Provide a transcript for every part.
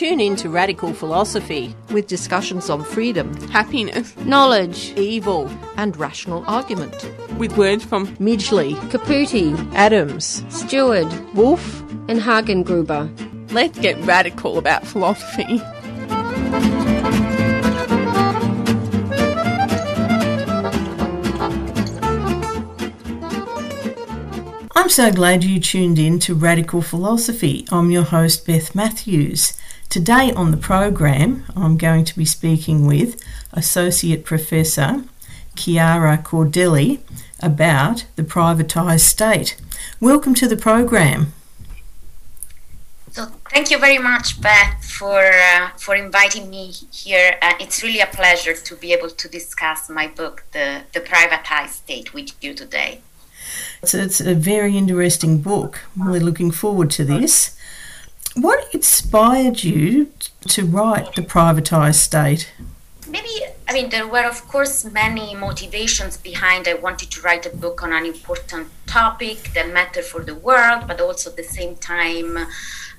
Tune in to Radical Philosophy with discussions on freedom, happiness, knowledge, evil, and rational argument. With words from Midgley, Caputi, Adams, Stewart, Wolf, and Hagengruber. Let's get radical about philosophy. I'm so glad you tuned in to Radical Philosophy. I'm your host, Beth Matthews. Today on the program, I'm going to be speaking with Associate Professor Chiara Cordelli about the privatised state. Welcome to the program. So thank you very much, Beth, for uh, for inviting me here. Uh, it's really a pleasure to be able to discuss my book, The The Privatized State, with you today. So it's a very interesting book. I'm really looking forward to this. What inspired you to write The Privatised State? Maybe, I mean, there were, of course, many motivations behind. I wanted to write a book on an important topic that mattered for the world, but also at the same time,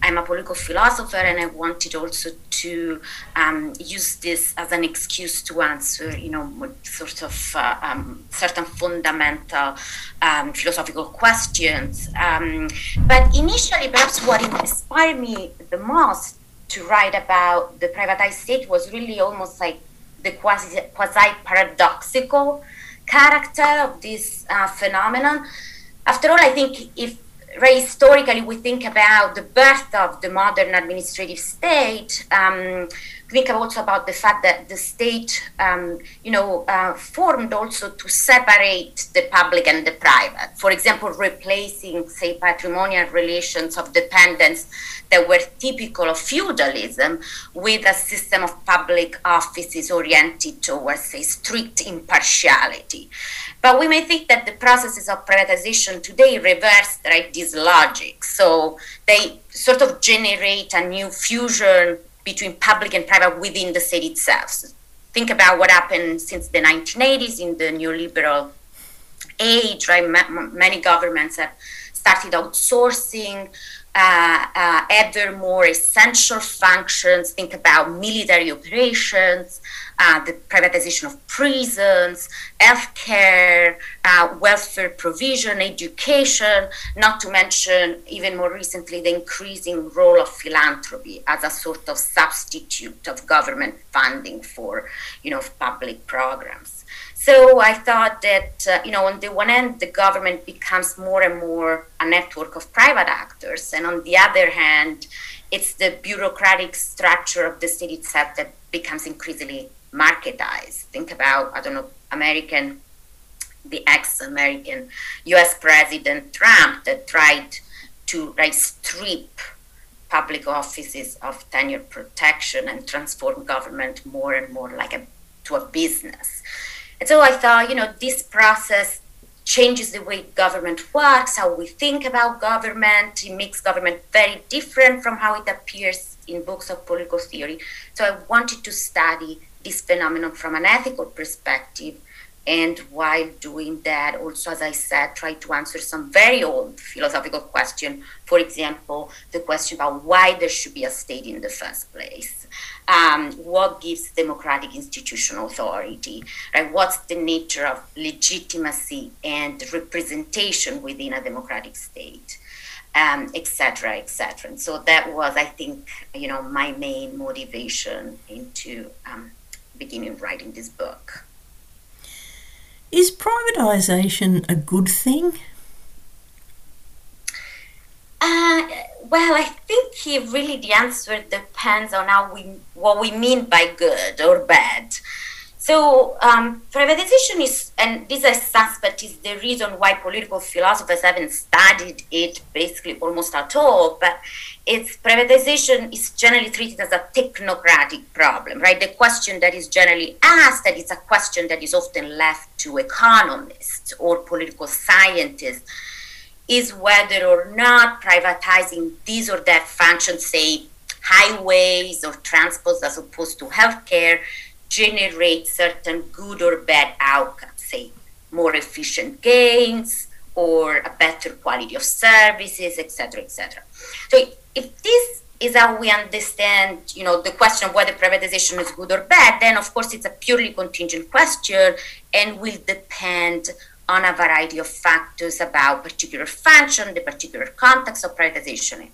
I'm a political philosopher and I wanted also to um, use this as an excuse to answer, you know, sort of uh, um, certain fundamental um, philosophical questions. Um, but initially, perhaps what inspired me the most to write about the privatized state was really almost like the quasi, quasi paradoxical character of this uh, phenomenon. After all, I think if right, historically we think about the birth of the modern administrative state, um, think also about the fact that the state, um, you know, uh, formed also to separate the public and the private. For example, replacing, say, patrimonial relations of dependence that were typical of feudalism with a system of public offices oriented towards, say, strict impartiality. But we may think that the processes of privatization today reverse right, this logic. So they sort of generate a new fusion between public and private within the state itself. Think about what happened since the 1980s in the neoliberal age, right? many governments have started outsourcing uh, uh, ever more essential functions. Think about military operations, uh, the privatization of prisons, healthcare, uh, welfare provision, education, not to mention, even more recently, the increasing role of philanthropy as a sort of substitute of government funding for, you know, public programs. So I thought that, uh, you know, on the one hand, the government becomes more and more a network of private actors. And on the other hand, it's the bureaucratic structure of the state itself that becomes increasingly marketized. Think about, I don't know, American, the ex American US President Trump that tried to right, strip public offices of tenure protection and transform government more and more like a to a business. And so I thought, you know, this process changes the way government works, how we think about government. It makes government very different from how it appears in books of political theory. So I wanted to study this phenomenon from an ethical perspective. And while doing that, also, as I said, try to answer some very old philosophical question. For example, the question about why there should be a state in the first place um, what gives democratic institutional authority, right? What's the nature of legitimacy and representation within a democratic state, etc., um, etc. Et and so that was, I think, you know, my main motivation into um, beginning writing this book. Is privatization a good thing? Uh, well, I think here really the answer depends on how we what we mean by good or bad. So um, privatization is, and this I suspect is the reason why political philosophers haven't studied it basically almost at all. But it's privatization is generally treated as a technocratic problem, right? The question that is generally asked, that it's a question that is often left to economists or political scientists, is whether or not privatizing this or that function, say highways or transports as opposed to healthcare, generate certain good or bad outcomes, say more efficient gains or a better quality of services, etc., etc. So if this is how we understand, you know, the question of whether privatization is good or bad, then of course it's a purely contingent question and will depend on a variety of factors about particular function, the particular context of privatization.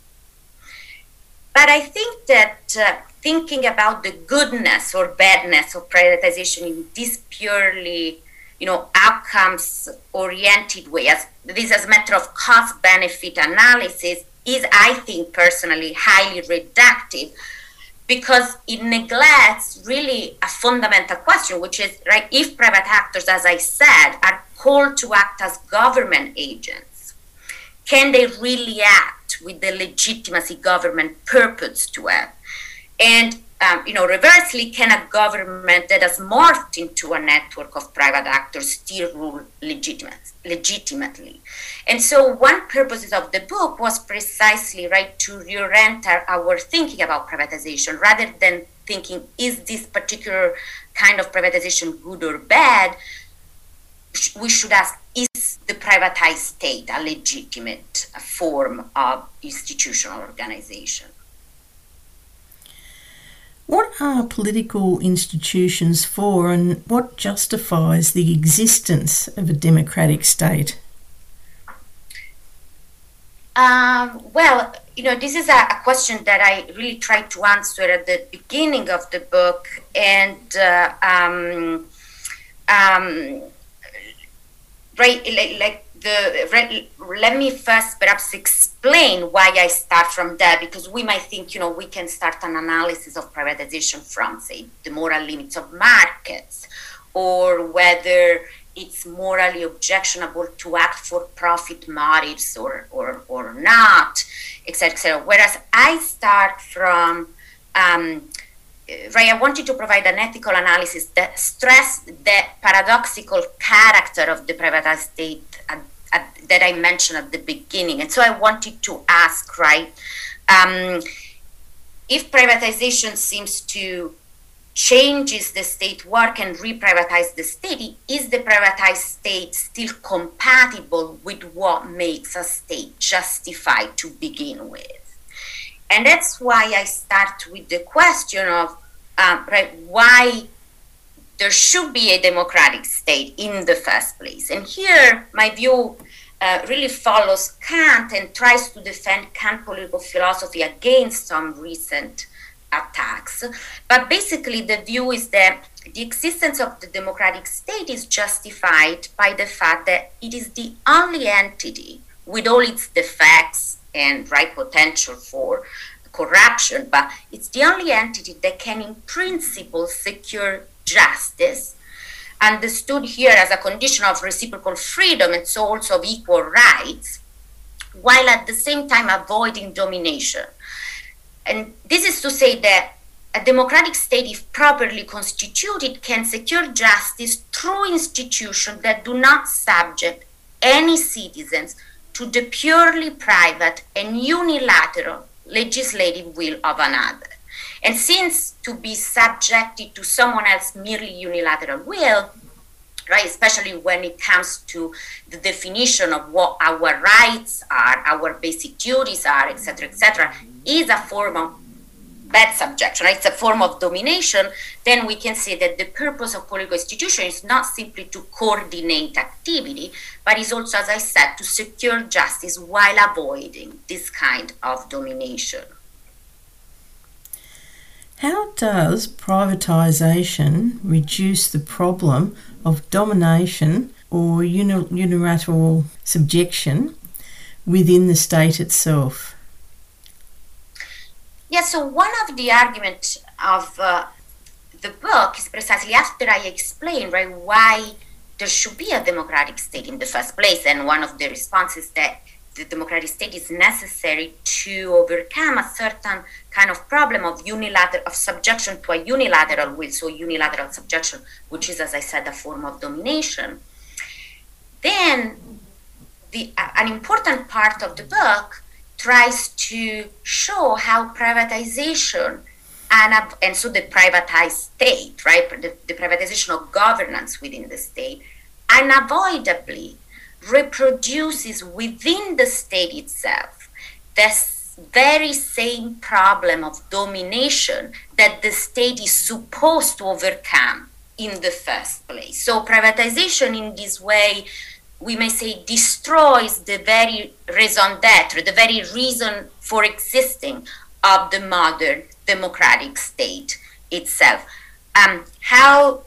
But I think that uh, thinking about the goodness or badness of privatization in this purely you know outcomes oriented way. As this as a matter of cost benefit analysis is i think personally highly reductive because it neglects really a fundamental question which is right if private actors as i said are called to act as government agents can they really act with the legitimacy government purports to have and um, you know, reversely, can a government that has morphed into a network of private actors still rule legitimate, legitimately? And so, one purpose of the book was precisely right to reorient our, our thinking about privatization, rather than thinking is this particular kind of privatization good or bad. We should ask: Is the privatized state a legitimate form of institutional organization? What are political institutions for and what justifies the existence of a democratic state? Um, well, you know, this is a, a, question that I really tried to answer at the beginning of the book, and uh, um, um, right, like, like the let me first perhaps explain why I start from there because we might think you know we can start an analysis of privatization from say the moral limits of markets or whether it's morally objectionable to act for profit motives or or, or not etc etc whereas I start from um, right, I wanted to provide an ethical analysis that stressed the paradoxical character of the privatized state at, at, that I mentioned at the beginning. And so I wanted to ask, right, um, if privatization seems to changes the state work and reprivatize the state, is the privatized state still compatible with what makes a state justified to begin with? And that's why I start with the question of um, right, why there should be a democratic state in the first place. And here, my view uh, really follows Kant and tries to defend Kant political philosophy against some recent attacks. But basically, the view is that the existence of the democratic state is justified by the fact that it is the only entity with all its defects and right potential for corruption, but it's the only entity that can, in principle, secure justice, understood here as a condition of reciprocal freedom and so also of equal rights, while at the same time avoiding domination. And this is to say that a democratic state, if properly constituted, can secure justice through institutions that do not subject any citizens to the purely private and unilateral legislative will of another. And since to be subjected to someone else's merely unilateral will, right, especially when it comes to the definition of what our rights are, our basic duties are, etc., etc., is a form of bad subjection, right? it's a form of domination, then we can say that the purpose of political institution is not simply to coordinate activity, but is also, as I said, to secure justice while avoiding this kind of domination. How does privatisation reduce the problem of domination or unilateral subjection within the state itself? Yeah, so one of the arguments of uh, the book is precisely after I explain right why there should be a democratic state in the first place, and one of the responses that the democratic state is necessary to overcome a certain kind of problem of unilateral of subjection to a unilateral will, so unilateral subjection, which is, as I said, a form of domination. Then, the, an important part of the book tries to show how privatization and, and so the privatized state, right, the, the privatization of governance within the state, unavoidably reproduces within the state itself this very same problem of domination that the state is supposed to overcome in the first place. So, privatization in this way, we may say, destroys the very raison d'etre, the very reason for existing of the modern democratic state itself. Um, how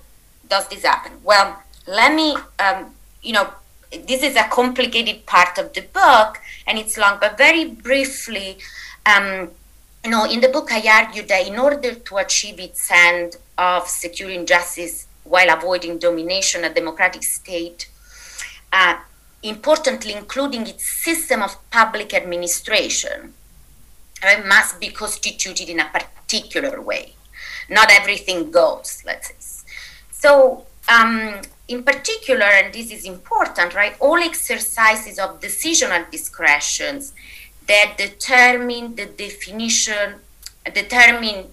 does this happen? Well, let me, um, you know, this is a complicated part of the book and it's long, but very briefly, um, you know, in the book, I argue that in order to achieve its end of securing justice while avoiding domination, a democratic state, uh, importantly, including its system of public administration, uh, must be constituted in a particular way. Not everything goes, let's say. So, um, in particular, and this is important, right, all exercises of decisional discretions that determine the definition, determine,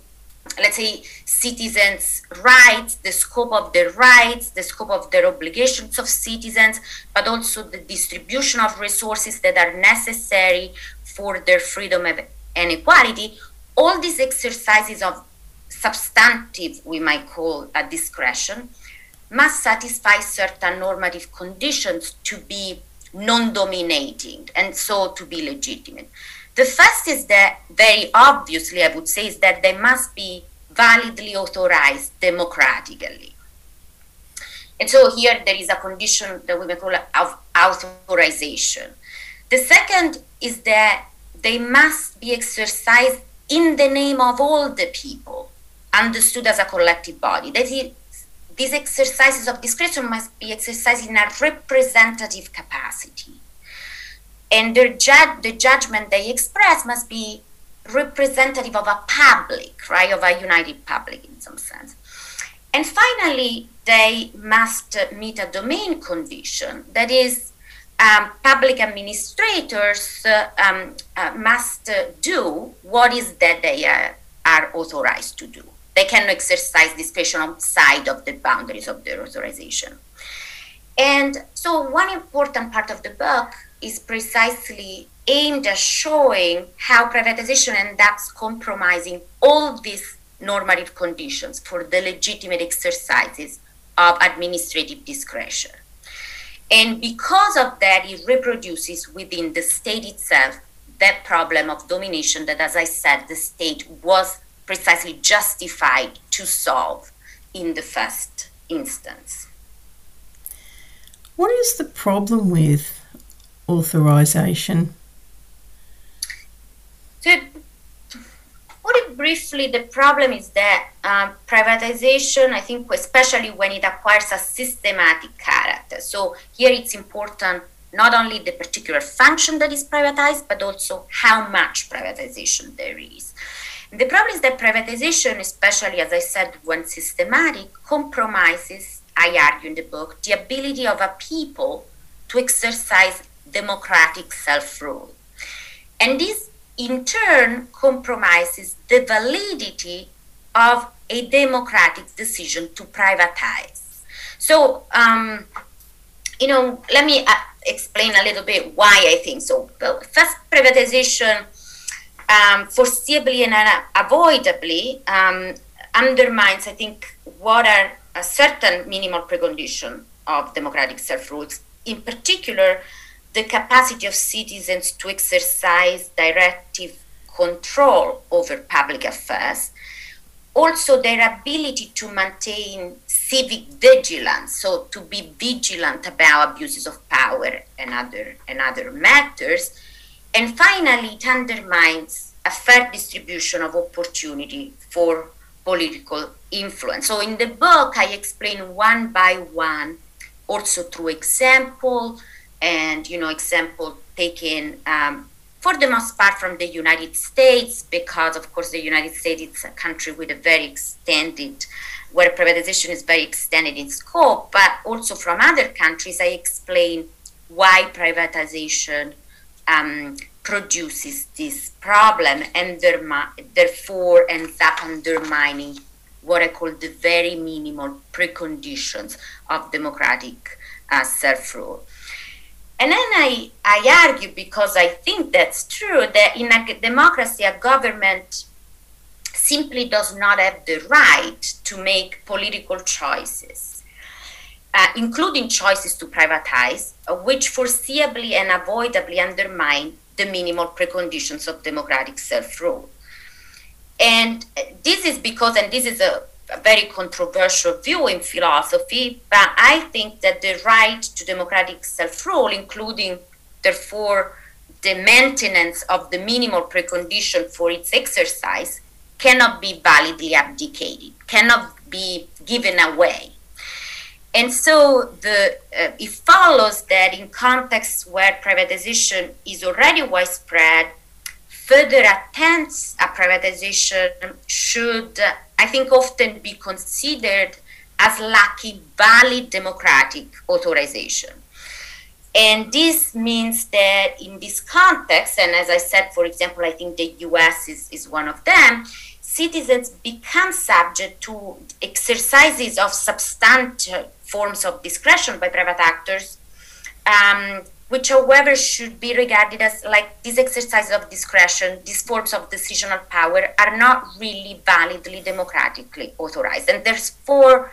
let's say, citizens' rights, the scope of their rights, the scope of their obligations of citizens, but also the distribution of resources that are necessary for their freedom and equality. All these exercises of substantive, we might call a discretion, must satisfy certain normative conditions to be non dominating and so to be legitimate. The first is that, very obviously, I would say, is that they must be validly authorized democratically. And so here there is a condition that we may call of authorization. The second is that they must be exercised in the name of all the people, understood as a collective body. That is, these exercises of discretion must be exercised in a representative capacity. And ju- the judgment they express must be representative of a public, right, of a united public in some sense. And finally, they must meet a domain condition that is, um, public administrators uh, um, uh, must uh, do what is that they are authorized to do. They can exercise discretion outside of the boundaries of their authorization. And so, one important part of the book is precisely aimed at showing how privatization ends up compromising all these normative conditions for the legitimate exercises of administrative discretion. And because of that, it reproduces within the state itself that problem of domination that, as I said, the state was precisely justified to solve in the first instance. What is the problem with authorization? So, it briefly, the problem is that um, privatization, I think, especially when it acquires a systematic character. So, here it's important not only the particular function that is privatized, but also how much privatization there is. The problem is that privatization, especially as I said, when systematic, compromises, I argue in the book, the ability of a people to exercise democratic self rule. And this, in turn, compromises the validity of a democratic decision to privatize. So, um, you know, let me uh, explain a little bit why I think so. Well, first, privatization um, foreseeably and unavoidably um, undermines, I think, what are a certain minimal precondition of democratic self-rule. In particular, the capacity of citizens to exercise directive control over public affairs, also their ability to maintain civic vigilance, so to be vigilant about abuses of power and other and other matters, and finally, it undermines a fair distribution of opportunity for political influence. So in the book, I explain one by one, also through example, and you know, example taken um, for the most part from the United States, because of course the United States is a country with a very extended, where privatization is very extended in scope, but also from other countries, I explain why privatization um, produces this problem and therefore ends up undermining what I call the very minimal preconditions of democratic uh, self rule. And then I, I argue, because I think that's true, that in a democracy, a government simply does not have the right to make political choices, uh, including choices to privatize, uh, which foreseeably and avoidably undermine the minimal preconditions of democratic self rule. And this is because, and this is a a very controversial view in philosophy, but I think that the right to democratic self rule, including, therefore, the maintenance of the minimal precondition for its exercise, cannot be validly abdicated, cannot be given away. And so the, uh, it follows that in contexts where privatization is already widespread, further attempts at privatization should I think often be considered as lacking valid democratic authorization. And this means that in this context, and as I said, for example, I think the US is, is one of them, citizens become subject to exercises of substantial forms of discretion by private actors um, which however should be regarded as like these exercises of discretion these forms of decisional power are not really validly democratically authorized. And therefore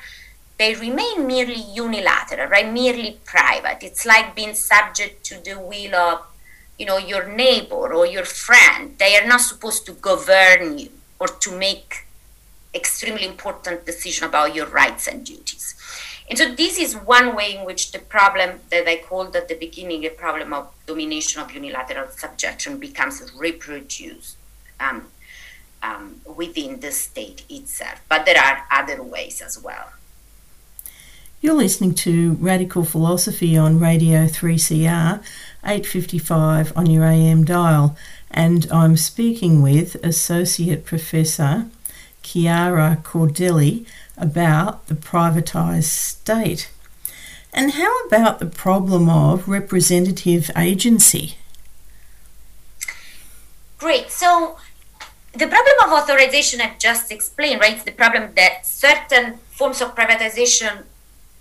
they remain merely unilateral right? Merely private. It's like being subject to the will of you know your neighbor or your friend. They are not supposed to govern you or to make extremely important decision about your rights and duties and so this is one way in which the problem that I called at the beginning a problem of domination of unilateral subjection becomes reproduced um, um, within the state itself. But there are other ways as well. You're listening to Radical Philosophy on Radio 3CR, 855 on your AM dial, and I'm speaking with Associate Professor Chiara Cordelli about the privatised state. And how about the problem of representative agency? Great. So, the problem of authorization I've just explained, right? It's the problem that certain forms of privatization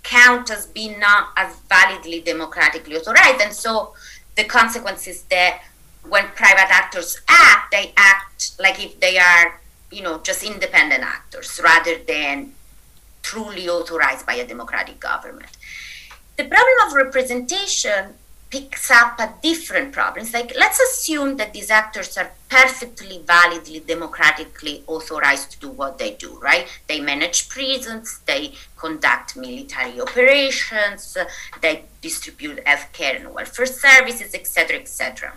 count as being not as validly democratically authorized. And so, the consequence is that when private actors act, they act like if they are, you know, just independent actors rather than truly authorized by a democratic government. The problem of representation picks up a different problem. It's like, let's assume that these actors are perfectly validly democratically authorized to do what they do, right? They manage prisons, they conduct military operations, they distribute healthcare and welfare services, etc., etc.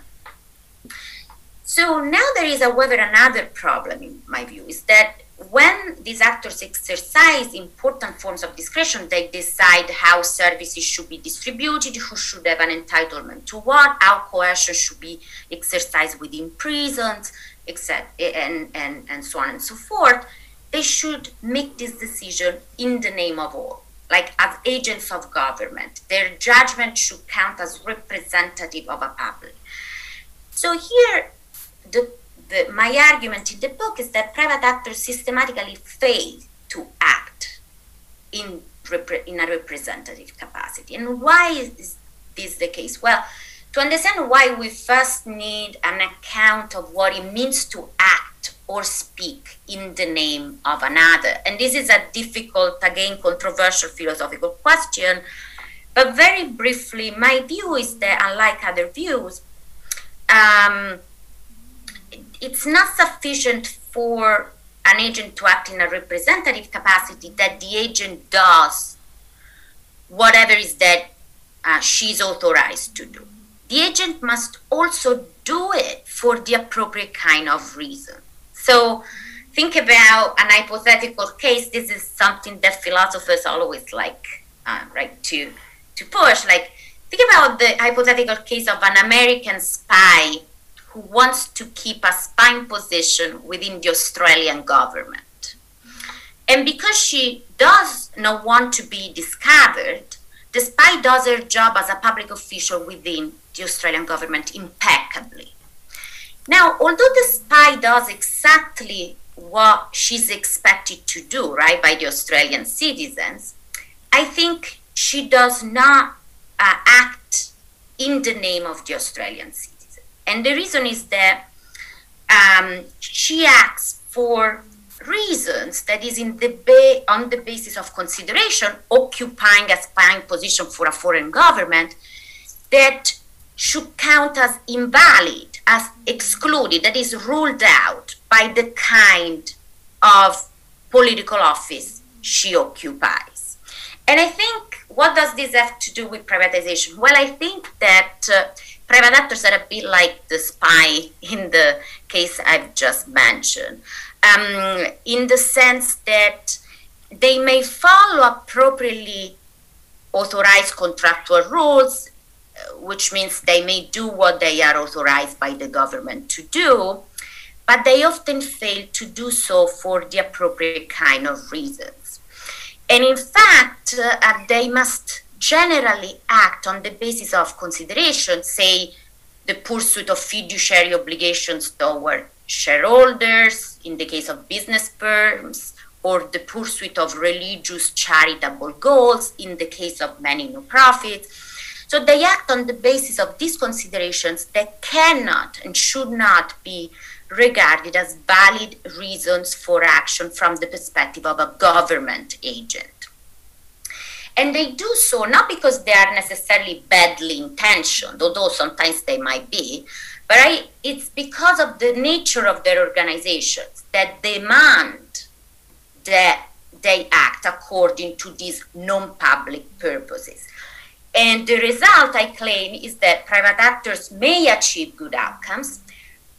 So now there is, however, another problem in my view is that when these actors exercise important forms of discretion, they decide how services should be distributed, who should have an entitlement to what, how coercion should be exercised within prisons, etc., and, and, and so on and so forth. They should make this decision in the name of all, like as agents of government. Their judgment should count as representative of a public. So here, the the, my argument in the book is that private actors systematically fail to act in, in a representative capacity. And why is this the case? Well, to understand why we first need an account of what it means to act or speak in the name of another. And this is a difficult, again, controversial philosophical question. But very briefly, my view is that, unlike other views, um, it's not sufficient for an agent to act in a representative capacity that the agent does whatever is that uh, she's authorized to do. The agent must also do it for the appropriate kind of reason. So think about an hypothetical case, this is something that philosophers always like, uh, right, to to push. Like, think about the hypothetical case of an American spy who wants to keep a spying position within the Australian government. And because she does not want to be discovered, the spy does her job as a public official within the Australian government impeccably. Now, although the spy does exactly what she's expected to do, right, by the Australian citizens, I think she does not uh, act in the name of the Australian citizen. And the reason is that um, she acts for reasons that is in the ba- on the basis of consideration occupying a spying position for a foreign government that should count as invalid as excluded that is ruled out by the kind of political office she occupies. And i think what does this have to do with privatization well i think that uh, private actors are a bit like the spy in the case i've just mentioned um, in the sense that they may follow appropriately authorized contractual rules, uh, which means they may do what they are authorized by the government to do, but they often fail to do so for the appropriate kind of reasons. And in fact, uh, they must generally act on the basis of consideration, say, the pursuit of fiduciary obligations toward shareholders, in the case of business firms, or the pursuit of religious charitable goals in the case of many non-profits. So they act on the basis of these considerations that cannot and should not be regarded as valid reasons for action from the perspective of a government agent. And they do so not because they are necessarily badly intentioned, although sometimes they might be, but I, it's because of the nature of their organizations that demand that they act according to these non public purposes. And the result, I claim, is that private actors may achieve good outcomes,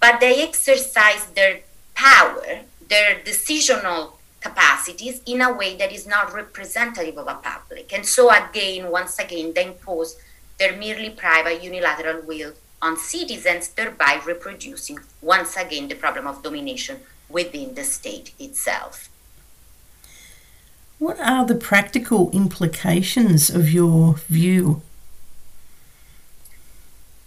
but they exercise their power, their decisional capacities in a way that is not representative of a public. And so, again, once again, they impose their merely private unilateral will on citizens, thereby reproducing once again the problem of domination within the state itself. What are the practical implications of your view?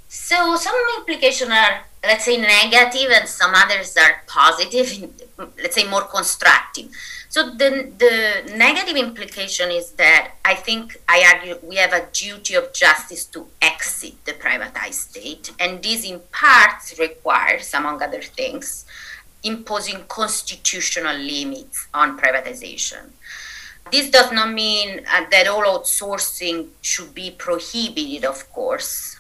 So, some implications are, let's say, negative, and some others are positive, let's say, more constructive. So the, the negative implication is that I think I argue we have a duty of justice to exit the privatized state, and this in part requires, among other things, imposing constitutional limits on privatization. This does not mean uh, that all outsourcing should be prohibited, of course,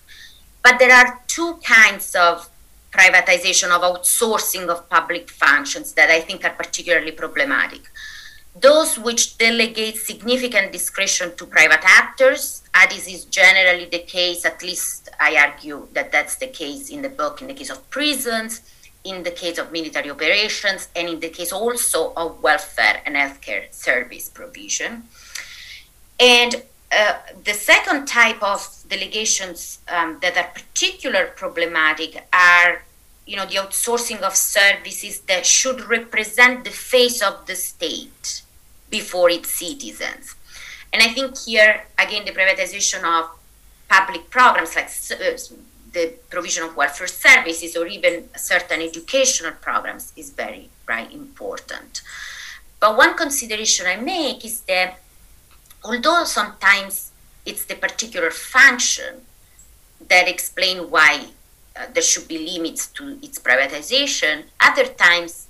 but there are two kinds of privatization of outsourcing of public functions that I think are particularly problematic. Those which delegate significant discretion to private actors, as this is generally the case, at least I argue that that's the case in the book, in the case of prisons, in the case of military operations, and in the case also of welfare and healthcare service provision. And uh, the second type of delegations um, that are particularly problematic are you know the outsourcing of services that should represent the face of the state before its citizens. And i think here again the privatization of public programs like uh, the provision of welfare services or even certain educational programs is very very important. But one consideration i make is that although sometimes it's the particular function that explain why uh, there should be limits to its privatization. Other times,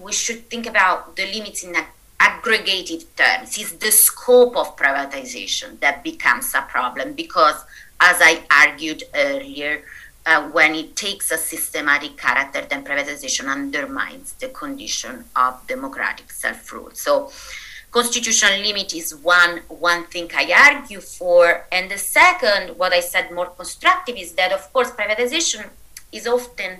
we should think about the limits in aggregated terms. It's the scope of privatization that becomes a problem because, as I argued earlier, uh, when it takes a systematic character, then privatization undermines the condition of democratic self rule. So, constitutional limit is one one thing I argue for, and the second, what I said more constructive, is that of course privatization is often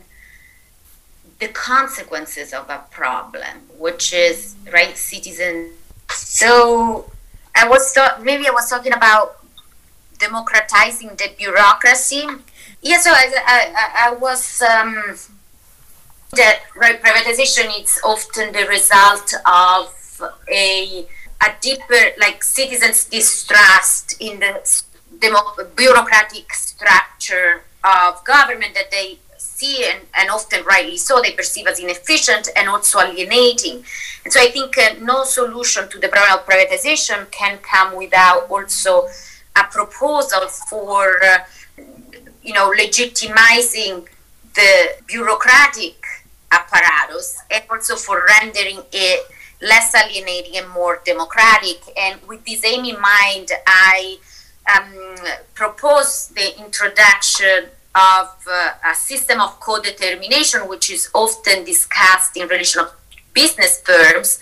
the consequences of a problem, which is right citizen. So I was thought maybe I was talking about democratizing the bureaucracy. Yeah, so I, I, I was um, that right privatization is often the result of a a deeper like citizens distrust in the bureaucratic structure of government that they see and, and often rightly so they perceive as inefficient and also alienating. And so i think uh, no solution to the problem of privatization can come without also a proposal for uh, you know legitimizing the bureaucratic apparatus and also for rendering it less alienating and more democratic. And with this aim in mind, I um, propose the introduction of uh, a system of co-determination, which is often discussed in relation of business firms.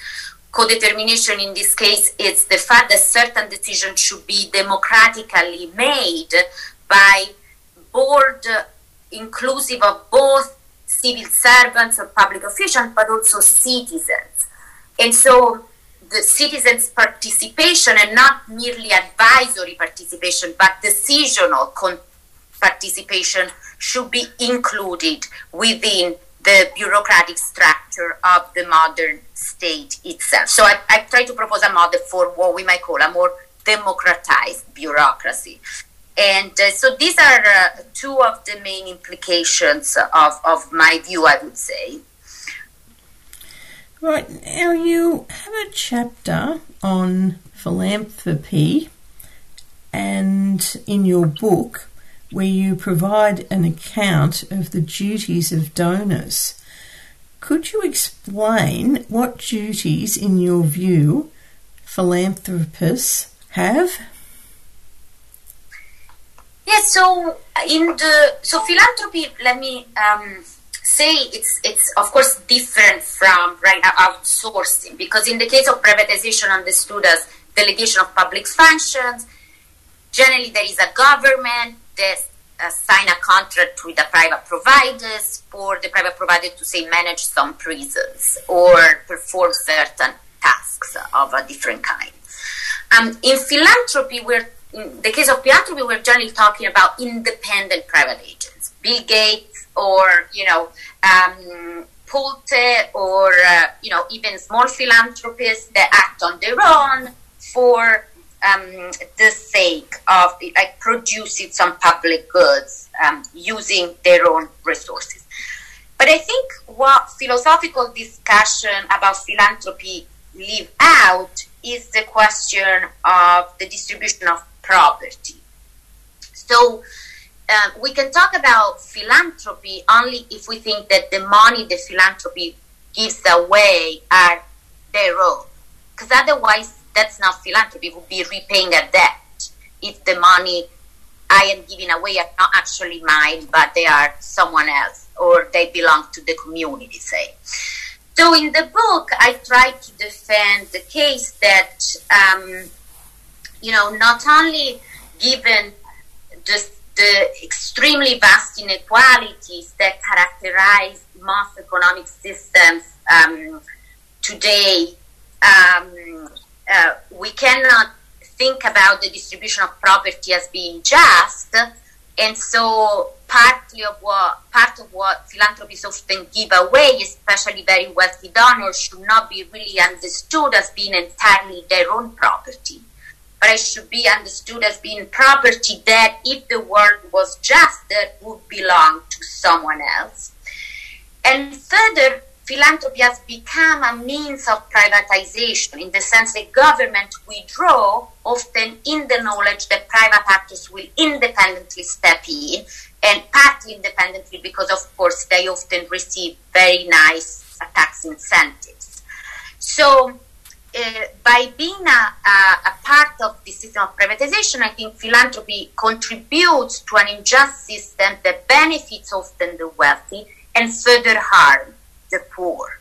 Co-determination in this case is the fact that certain decisions should be democratically made by board inclusive of both civil servants or public officials, but also citizens. And so the citizens' participation, and not merely advisory participation, but decisional con- participation, should be included within the bureaucratic structure of the modern state itself. So I, I try to propose a model for what we might call a more democratized bureaucracy. And uh, so these are uh, two of the main implications of, of my view, I would say. Right, now you have a chapter on philanthropy, and in your book, where you provide an account of the duties of donors. Could you explain what duties, in your view, philanthropists have? Yes, so in the so philanthropy, let me um, say it's it's of course different from right now outsourcing because in the case of privatization understood as delegation of public functions, generally there is a government that uh, sign a contract with the private providers for the private provider to say manage some prisons or perform certain tasks of a different kind. Um, in philanthropy, we're in the case of philanthropy, we're generally talking about independent private agents, Bill Gates, or you know, um, Pulte, or uh, you know, even small philanthropists that act on their own for um, the sake of like producing some public goods um, using their own resources. But I think what philosophical discussion about philanthropy leave out is the question of the distribution of property. So um, we can talk about philanthropy only if we think that the money the philanthropy gives away are their own, because otherwise that's not philanthropy. It would be repaying a debt if the money I am giving away are not actually mine, but they are someone else or they belong to the community, say. So in the book, I try to defend the case that, um, you know, not only given just the extremely vast inequalities that characterize most economic systems um, today, um, uh, we cannot think about the distribution of property as being just, and so partly of what part of what philanthropists often give away, especially very wealthy donors, should not be really understood as being entirely their own property, but it should be understood as being property that, if the world was just, that would belong to someone else. And further, philanthropy has become a means of privatization in the sense that government withdraw often in the knowledge that private actors will independently step in and partly independently because of course they often receive very nice tax incentives so uh, by being a, a, a, part of the system of privatization, I think philanthropy contributes to an unjust system that benefits often the wealthy and further harm the poor.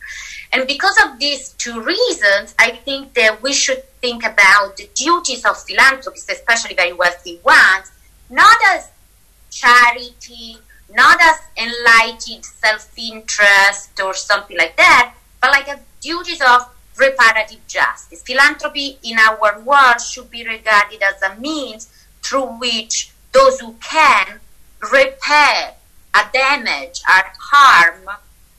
And because of these two reasons, I think that we should think about the duties of philanthropists, especially very wealthy ones, not as charity not as enlightened self-interest or something like that, but like a duties of reparative justice. Philanthropy in our world should be regarded as a means through which those who can repair a damage or harm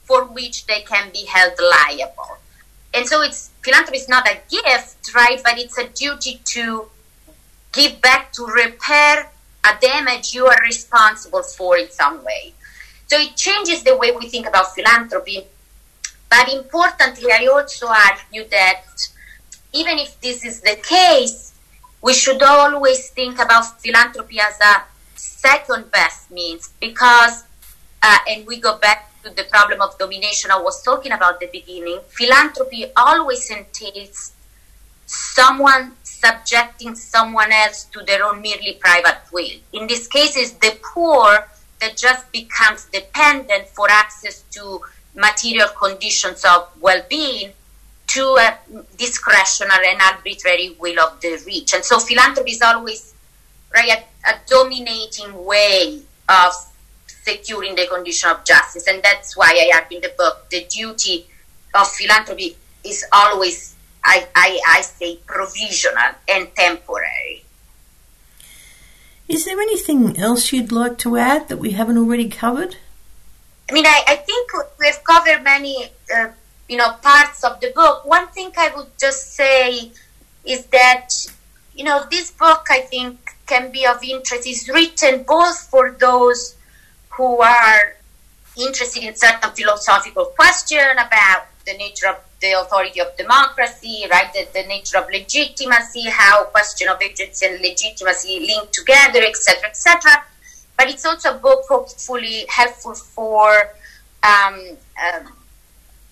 for which they can be held liable. And so it's philanthropy is not a gift, right? But it's a duty to give back to repair a damage you are responsible for in some way. So it changes the way we think about philanthropy. But importantly, I also argue that even if this is the case, we should always think about philanthropy as a second best means because, uh, and we go back to the problem of domination I was talking about at the beginning, philanthropy always entails someone subjecting someone else to their own merely private will. In this case, it's the poor that just becomes dependent for access to material conditions of well-being to a discretionary and arbitrary will of the rich. And so philanthropy is always right, a, a dominating way of securing the condition of justice. And that's why I argue in the book the duty of philanthropy is always, I, I, I say, provisional and temporary. Is there anything else you'd like to add that we haven't already covered? I mean, I, I think we've covered many, uh, you know, parts of the book. One thing I would just say is that, you know, this book I think can be of interest. is written both for those who are interested in certain philosophical question about the nature of the authority of democracy, right? The, the nature of legitimacy, how question of agency and legitimacy link together, etc., etc. But it's also a book hopefully helpful for um, um,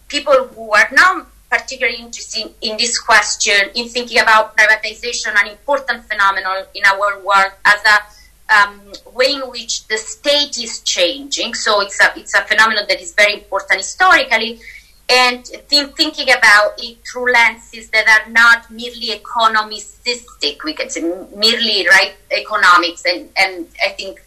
people who are not particularly interested in this question, in thinking about privatization, an important phenomenon in our world as a um, way in which the state is changing. So it's a, it's a phenomenon that is very important historically. And th- thinking about it through lenses that are not merely economicistic, we can say merely right economics, and, and I think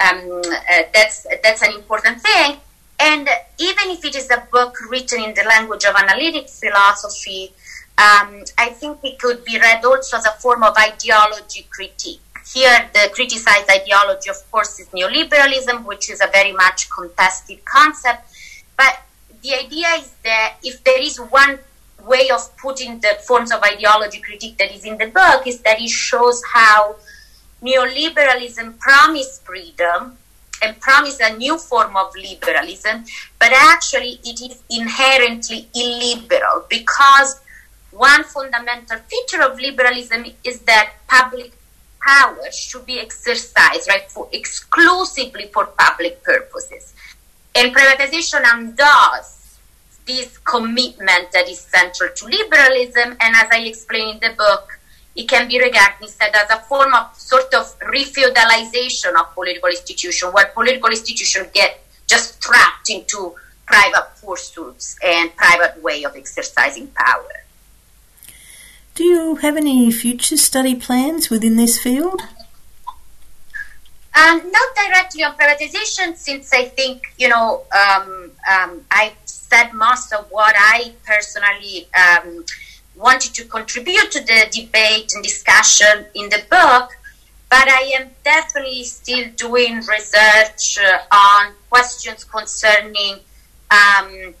um, uh, that's that's an important thing. And even if it is a book written in the language of analytic philosophy, um, I think it could be read also as a form of ideology critique. Here, the criticized ideology, of course, is neoliberalism, which is a very much contested concept. But the idea is that if there is one way of putting the forms of ideology critique that is in the book, is that it shows how neoliberalism promised freedom and promised a new form of liberalism, but actually it is inherently illiberal because one fundamental feature of liberalism is that public power should be exercised right for exclusively for public purposes. And privatization undoes this commitment that is central to liberalism. And as i explain in the book it can be regarded instead as a form of sort of refeudalization of political institutions where political institutions get just trapped into private pursuits and private way of exercising power do you have any future study plans within this field? Um, not directly on privatization, since I think, you know, um, um, I've said most of what I personally um, wanted to contribute to the debate and discussion in the book. But I am definitely still doing research uh, on questions concerning um,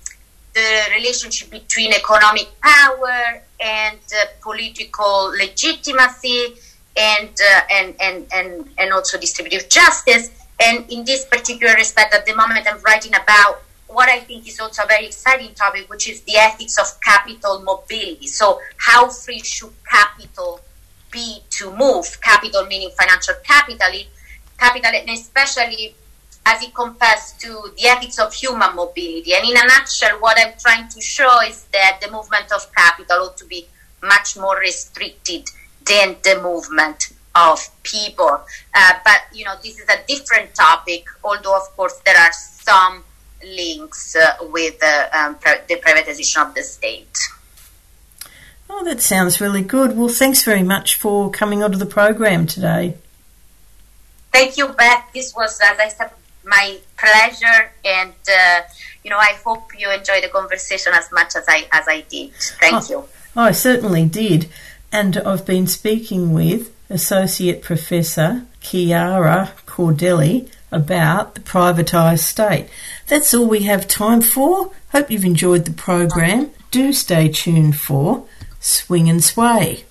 the relationship between economic power and uh, political legitimacy and, uh, and, and, and, and also distributive justice. And in this particular respect, at the moment, I'm writing about what I think is also a very exciting topic, which is the ethics of capital mobility. So, how free should capital be to move? Capital meaning financial capital, capital, and especially as it compares to the ethics of human mobility. And in a nutshell, what I'm trying to show is that the movement of capital ought to be much more restricted than the movement of people. Uh, but, you know, this is a different topic, although, of course, there are some links uh, with uh, um, the privatization of the state. Oh, that sounds really good. Well, thanks very much for coming onto the program today. Thank you, Beth. This was, as I said my pleasure, and uh, you know, I hope you enjoyed the conversation as much as I as I did. Thank you. I certainly did. And I've been speaking with Associate Professor Chiara Cordelli about the privatised state. That's all we have time for. Hope you've enjoyed the program. Do stay tuned for Swing and Sway.